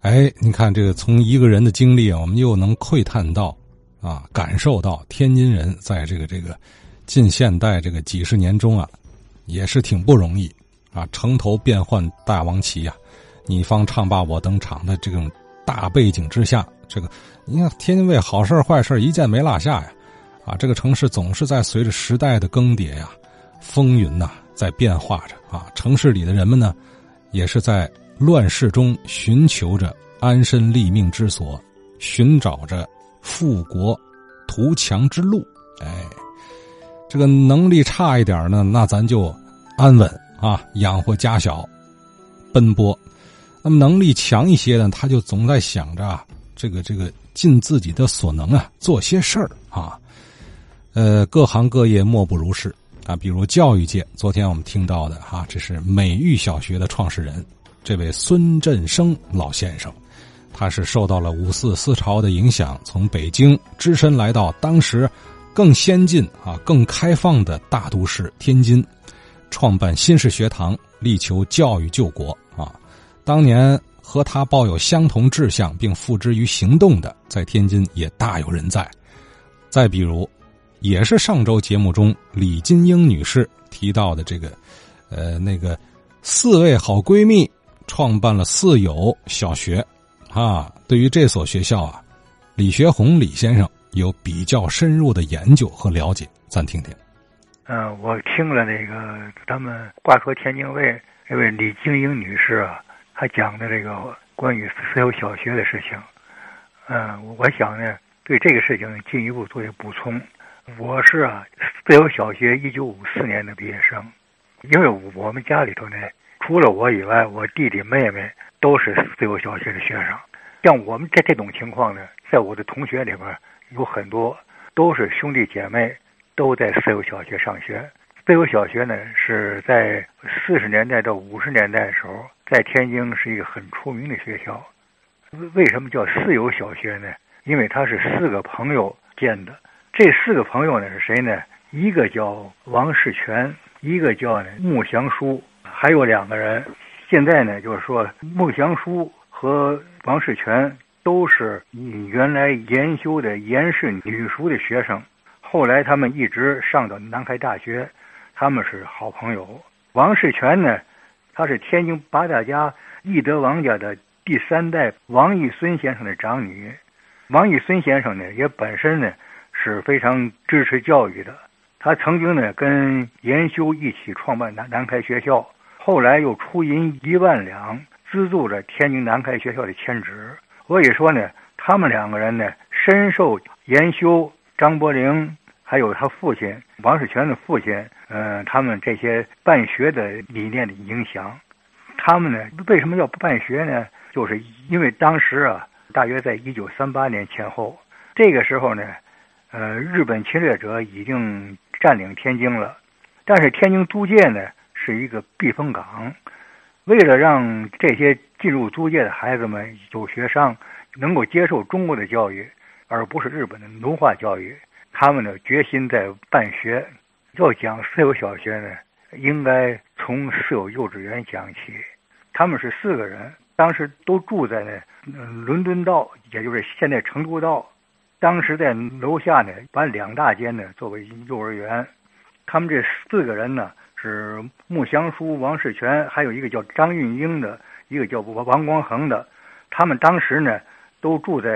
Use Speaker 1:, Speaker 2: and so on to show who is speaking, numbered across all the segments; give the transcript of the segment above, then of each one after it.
Speaker 1: 哎，你看这个从一个人的经历啊，我们又能窥探到啊，感受到天津人在这个这个近现代这个几十年中啊，也是挺不容易啊，城头变幻大王旗呀，你方唱罢我登场的这种大背景之下，这个你看天津卫好事坏事一件没落下呀，啊，这个城市总是在随着时代的更迭呀，风云呐在变化着啊，城市里的人们呢，也是在。乱世中寻求着安身立命之所，寻找着富国图强之路。哎，这个能力差一点呢，那咱就安稳啊，养活家小，奔波。那么能力强一些呢，他就总在想着啊，这个这个尽自己的所能啊，做些事儿啊。呃，各行各业莫不如是啊，比如教育界，昨天我们听到的哈，这是美育小学的创始人。这位孙振生老先生，他是受到了五四思潮的影响，从北京只身来到当时更先进啊、更开放的大都市天津，创办新式学堂，力求教育救国啊。当年和他抱有相同志向并付之于行动的，在天津也大有人在。再比如，也是上周节目中李金英女士提到的这个，呃，那个四位好闺蜜。创办了四友小学，啊，对于这所学校啊，李学红李先生有比较深入的研究和了解，咱听听。
Speaker 2: 嗯，我听了那个他们挂科天津卫这位李晶英女士啊，她讲的这个关于四友小学的事情，嗯，我想呢，对这个事情进一步做些补充。我是啊，四友小学一九五四年的毕业生，因为我们家里头呢。除了我以外，我弟弟妹妹都是四友小学的学生。像我们这这种情况呢，在我的同学里边有很多都是兄弟姐妹，都在四友小学上学。四友小学呢是在四十年代到五十年代的时候，在天津是一个很出名的学校。为什么叫四友小学呢？因为它是四个朋友建的。这四个朋友呢是谁呢？一个叫王世全，一个叫呢穆祥书。还有两个人，现在呢，就是说穆祥书和王世全都是原来研修的严氏女塾的学生，后来他们一直上到南开大学，他们是好朋友。王世全呢，他是天津八大家义德王家的第三代王义孙先生的长女。王义孙先生呢，也本身呢是非常支持教育的，他曾经呢跟严修一起创办南南开学校。后来又出银一万两资助了天津南开学校的迁址，所以说呢，他们两个人呢深受严修、张伯苓还有他父亲王世全的父亲，嗯，他们这些办学的理念的影响。他们呢为什么要办学呢？就是因为当时啊，大约在一九三八年前后，这个时候呢，呃，日本侵略者已经占领天津了，但是天津租界呢。是一个避风港，为了让这些进入租界的孩子们有学上，能够接受中国的教育，而不是日本的奴化教育，他们呢决心在办学。要讲私有小学呢，应该从私有幼稚园讲起。他们是四个人，当时都住在那伦敦道，也就是现在成都道。当时在楼下呢，把两大间呢作为幼儿园。他们这四个人呢。是穆祥书、王世全，还有一个叫张运英的，一个叫王王光恒的，他们当时呢都住在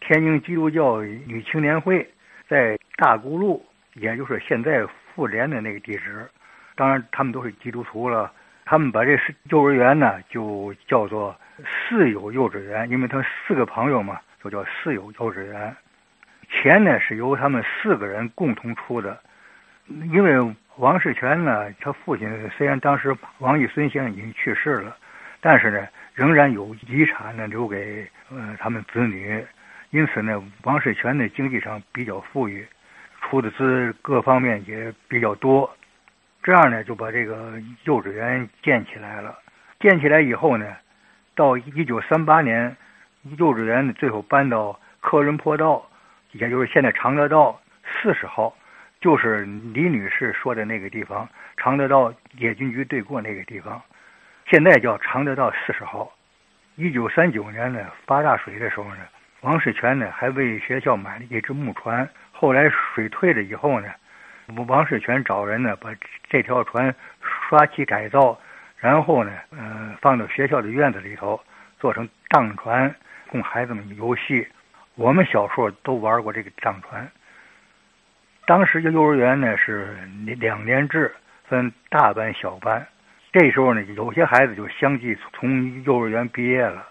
Speaker 2: 天津基督教女青年会，在大沽路，也就是现在妇联的那个地址。当然，他们都是基督徒了。他们把这幼儿园呢就叫做四友幼稚园，因为他四个朋友嘛，就叫四友幼稚园。钱呢是由他们四个人共同出的，因为。王世全呢，他父亲虽然当时王义孙先生已经去世了，但是呢，仍然有遗产呢留给呃他们子女，因此呢，王世全的经济上比较富裕，出的资各方面也比较多，这样呢就把这个幼稚园建起来了。建起来以后呢，到一九三八年，幼稚园最后搬到科伦坡道，也就是现在常德道四十号。就是李女士说的那个地方，常德道野军局对过那个地方，现在叫常德道四十号。一九三九年呢发大水的时候呢，王世全呢还为学校买了一只木船。后来水退了以后呢，王世全找人呢把这条船刷漆改造，然后呢，呃，放到学校的院子里头，做成荡船，供孩子们游戏。我们小时候都玩过这个荡船。当时的幼儿园呢是两年制，分大班、小班。这时候呢，有些孩子就相继从幼儿园毕业了，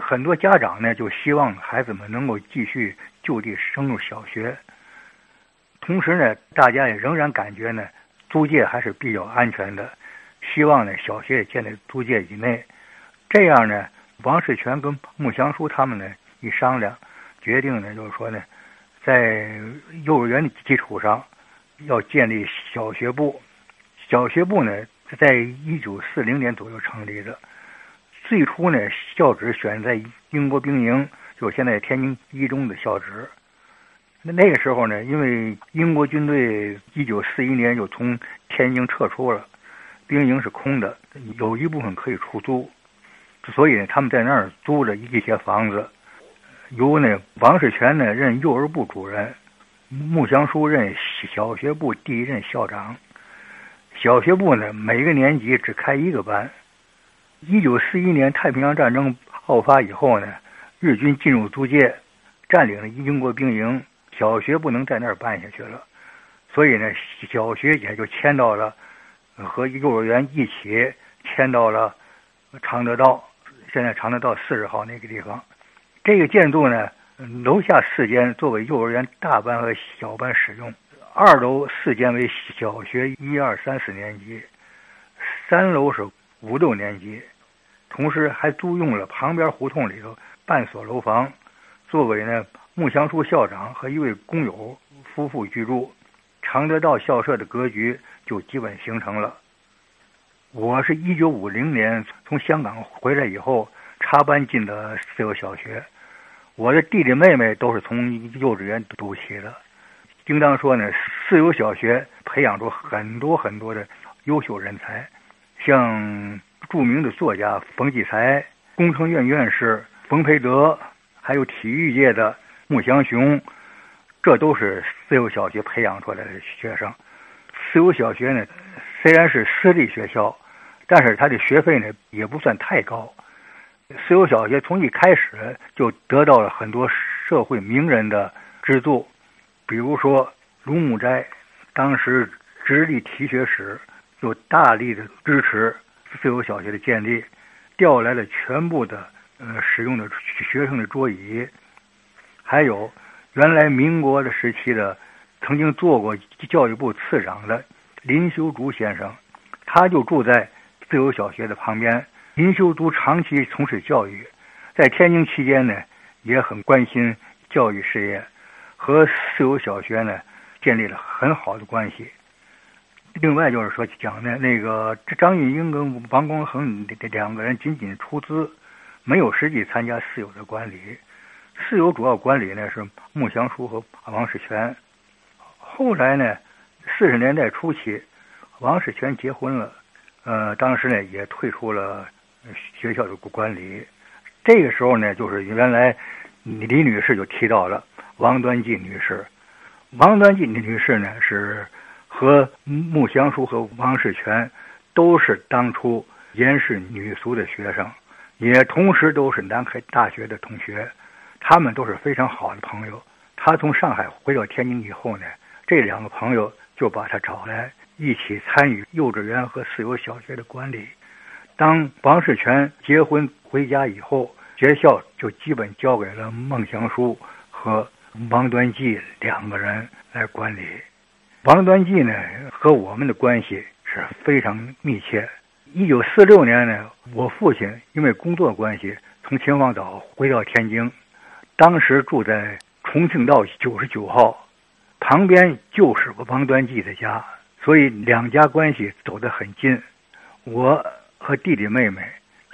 Speaker 2: 很多家长呢就希望孩子们能够继续就地升入小学。同时呢，大家也仍然感觉呢，租界还是比较安全的，希望呢小学也建在租界以内。这样呢，王世全跟穆祥书他们呢一商量，决定呢就是说呢，在幼儿园的基础上，要建立小学部。小学部呢是。在一九四零年左右成立的，最初呢，校址选在英国兵营，就现在天津一中的校址。那那个时候呢，因为英国军队一九四一年就从天津撤出了，兵营是空的，有一部分可以出租，所以，他们在那儿租了一些房子，由那王世全呢任幼儿部主任，穆祥书任小学部第一任校长。小学部呢，每个年级只开一个班。一九四一年太平洋战争爆发以后呢，日军进入租界，占领了英国兵营，小学不能在那儿办下去了，所以呢，小学也就迁到了和幼儿园一起迁到了常德道，现在常德道四十号那个地方。这个建筑呢，楼下四间作为幼儿园大班和小班使用。二楼四间为小学一二三四年级，三楼是五六年级，同时还租用了旁边胡同里头半所楼房，作为呢穆祥书校长和一位工友夫妇居住。常德道校舍的格局就基本形成了。我是一九五零年从香港回来以后插班进的四个小学，我的弟弟妹妹都是从幼稚园读起的。应当说呢，四有小学培养出很多很多的优秀人才，像著名的作家冯骥才、工程院院士冯培德，还有体育界的穆祥雄，这都是四有小学培养出来的学生。四有小学呢，虽然是私立学校，但是它的学费呢也不算太高。四有小学从一开始就得到了很多社会名人的资助。比如说，卢木斋当时直隶提学使就大力的支持自由小学的建立，调来了全部的呃使用的学生的桌椅，还有原来民国的时期的曾经做过教育部次长的林修竹先生，他就住在自由小学的旁边。林修竹长期从事教育，在天津期间呢，也很关心教育事业。和四有小学呢建立了很好的关系。另外就是说讲呢，那个张玉英跟王光恒两个人仅仅出资，没有实际参加四有的管理。四有主要管理呢是穆祥书和王世全。后来呢，四十年代初期，王世全结婚了，呃，当时呢也退出了学校的管理。这个时候呢，就是原来李女士就提到了。王端进女士，王端进女士呢是和穆祥书和王世全都是当初严氏女俗的学生，也同时都是南开大学的同学，他们都是非常好的朋友。他从上海回到天津以后呢，这两个朋友就把他找来一起参与幼稚园和四有小学的管理。当王世全结婚回家以后，学校就基本交给了孟祥书和。王端记两个人来管理。王端记呢和我们的关系是非常密切。一九四六年呢，我父亲因为工作关系从秦皇岛回到天津，当时住在重庆道九十九号，旁边就是王端记的家，所以两家关系走得很近。我和弟弟妹妹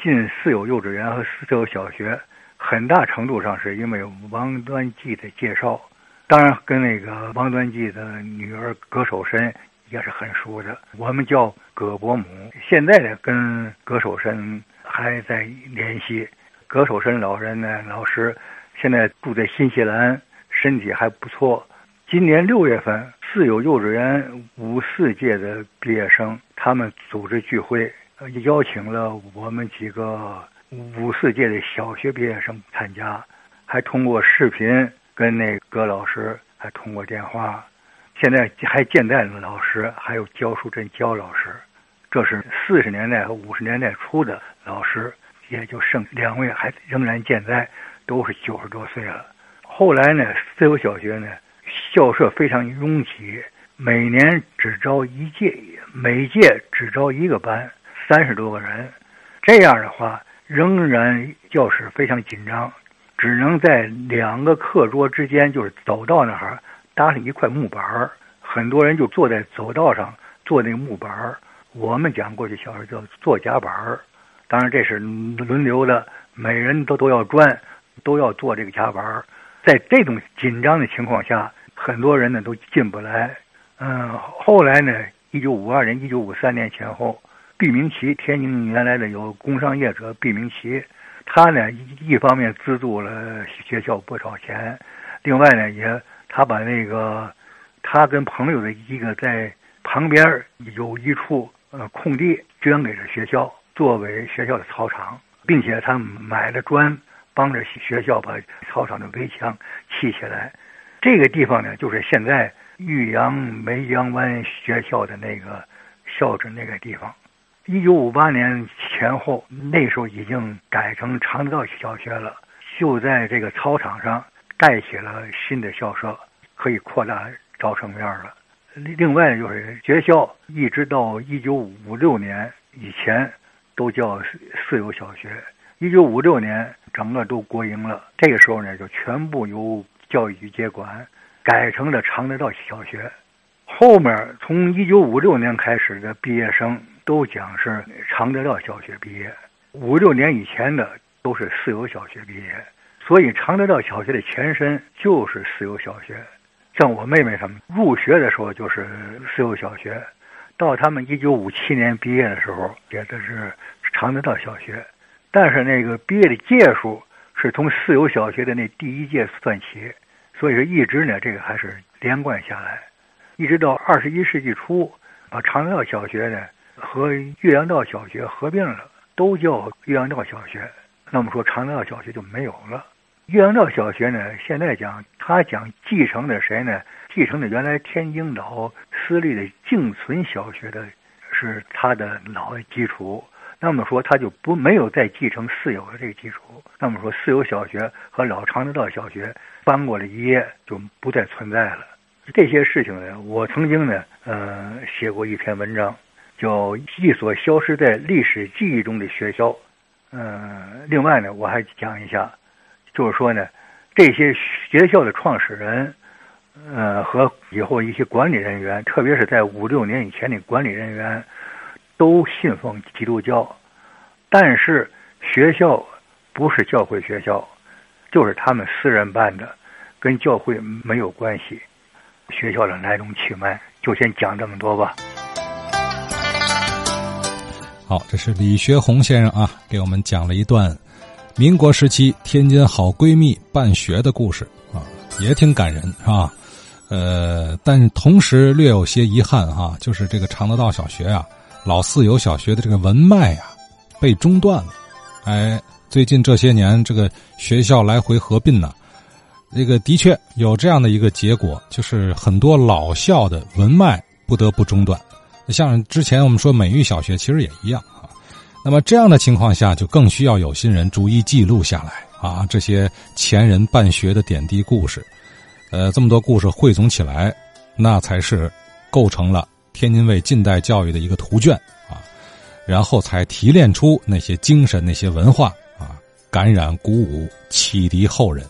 Speaker 2: 进四有幼稚园和四有小学。很大程度上是因为王端记的介绍，当然跟那个王端记的女儿葛守申也是很熟的。我们叫葛伯母，现在呢跟葛守申还在联系。葛守申老人呢，老师现在住在新西兰，身体还不错。今年六月份，四有幼稚园五四届的毕业生，他们组织聚会，邀请了我们几个五四届的小学毕业生参加，还通过视频跟那葛老师，还通过电话。现在还健在的老师，还有焦树镇焦老师，这是四十年代和五十年代初的老师，也就剩两位还仍然健在，都是九十多岁了。后来呢，自由小学呢，校舍非常拥挤，每年只招一届，每届只招一个班，三十多个人。这样的话，仍然教室非常紧张，只能在两个课桌之间，就是走道那儿。搭上一块木板儿，很多人就坐在走道上坐那个木板儿。我们讲过去小时候叫坐夹板儿，当然这是轮流的，每人都都要转，都要坐这个夹板儿。在这种紧张的情况下，很多人呢都进不来。嗯，后来呢，一九五二年、一九五三年前后，毕明奇，天津原来的有工商业者毕明奇，他呢一方面资助了学校不少钱，另外呢也。他把那个，他跟朋友的一个在旁边有一处呃空地捐给了学校，作为学校的操场，并且他买了砖，帮着学校把操场的围墙砌起来。这个地方呢，就是现在玉阳梅江湾学校的那个校址那个地方。一九五八年前后，那时候已经改成常德道小学了，就在这个操场上。盖起了新的校舍，可以扩大招生面了。另外就是学校一直到一九五六年以前都叫四有小学，一九五六年整个都国营了。这个时候呢，就全部由教育局接管，改成了常德道小学。后面从一九五六年开始的毕业生都讲是常德道小学毕业，五六年以前的都是四有小学毕业。所以，常德道小学的前身就是四有小学。像我妹妹他们入学的时候就是四有小学，到他们一九五七年毕业的时候也都是常德道小学。但是那个毕业的届数是从四有小学的那第一届算起，所以说一直呢这个还是连贯下来，一直到二十一世纪初，把常德道小学呢和岳阳道小学合并了，都叫岳阳道小学。那么说常德道小学就没有了。岳阳道小学呢，现在讲他讲继承的谁呢？继承的原来天津岛私立的静存小学的，是他的老基础。那么说他就不没有再继承四有的这个基础。那么说四有小学和老常德道小学翻过了一页，就不再存在了。这些事情呢，我曾经呢，呃，写过一篇文章，叫《一所消失在历史记忆中的学校》。嗯，另外呢，我还讲一下。就是说呢，这些学校的创始人，呃，和以后一些管理人员，特别是在五六年以前的管理人员，都信奉基督教，但是学校不是教会学校，就是他们私人办的，跟教会没有关系。学校的来龙去脉，就先讲这么多吧。
Speaker 1: 好，这是李学红先生啊，给我们讲了一段。民国时期，天津好闺蜜办学的故事啊，也挺感人，是吧？呃，但同时略有些遗憾哈，就是这个常德道小学啊，老四有小学的这个文脉呀，被中断了。哎，最近这些年，这个学校来回合并呢，这个的确有这样的一个结果，就是很多老校的文脉不得不中断。像之前我们说美育小学，其实也一样啊。那么这样的情况下，就更需要有心人逐一记录下来啊，这些前人办学的点滴故事，呃，这么多故事汇总起来，那才是构成了天津卫近代教育的一个图卷啊，然后才提炼出那些精神、那些文化啊，感染、鼓舞、启迪后人。